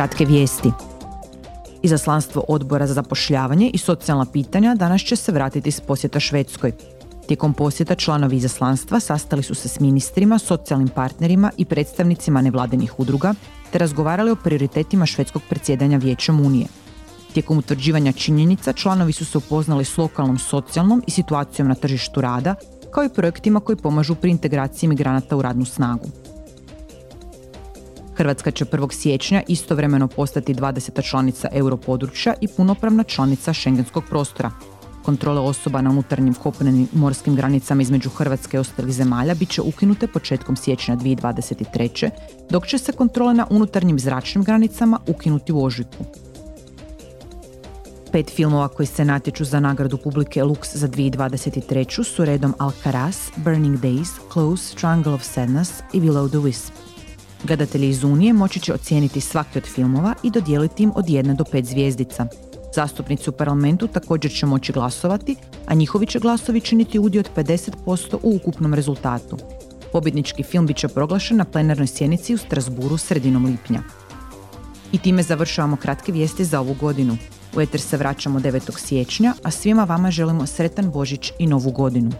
Kratke vijesti. Izaslanstvo odbora za zapošljavanje i socijalna pitanja danas će se vratiti s posjeta Švedskoj. Tijekom posjeta članovi izaslanstva sastali su se s ministrima, socijalnim partnerima i predstavnicima nevladinih udruga te razgovarali o prioritetima švedskog predsjedanja Vijećem Unije. Tijekom utvrđivanja činjenica članovi su se upoznali s lokalnom socijalnom i situacijom na tržištu rada, kao i projektima koji pomažu pri integraciji migranata u radnu snagu. Hrvatska će 1. siječnja istovremeno postati 20. članica europodručja i punopravna članica šengenskog prostora. Kontrole osoba na unutarnjim kopnenim morskim granicama između Hrvatske i ostalih zemalja bit će ukinute početkom siječnja 2023. dok će se kontrole na unutarnjim zračnim granicama ukinuti u ožujku. Pet filmova koji se natječu za nagradu publike Lux za 2023. su redom Alcaraz, Burning Days, Close, Triangle of Sadness i Below the Wisp. Gledatelji iz Unije moći će ocijeniti svaki od filmova i dodijeliti im od jedne do pet zvijezdica. Zastupnici u parlamentu također će moći glasovati, a njihovi će glasovi činiti udio od 50% u ukupnom rezultatu. Pobjednički film bit će proglašen na plenarnoj sjednici u Strasburu sredinom lipnja. I time završavamo kratke vijesti za ovu godinu. U Eter se vraćamo 9. siječnja, a svima vama želimo sretan Božić i Novu godinu.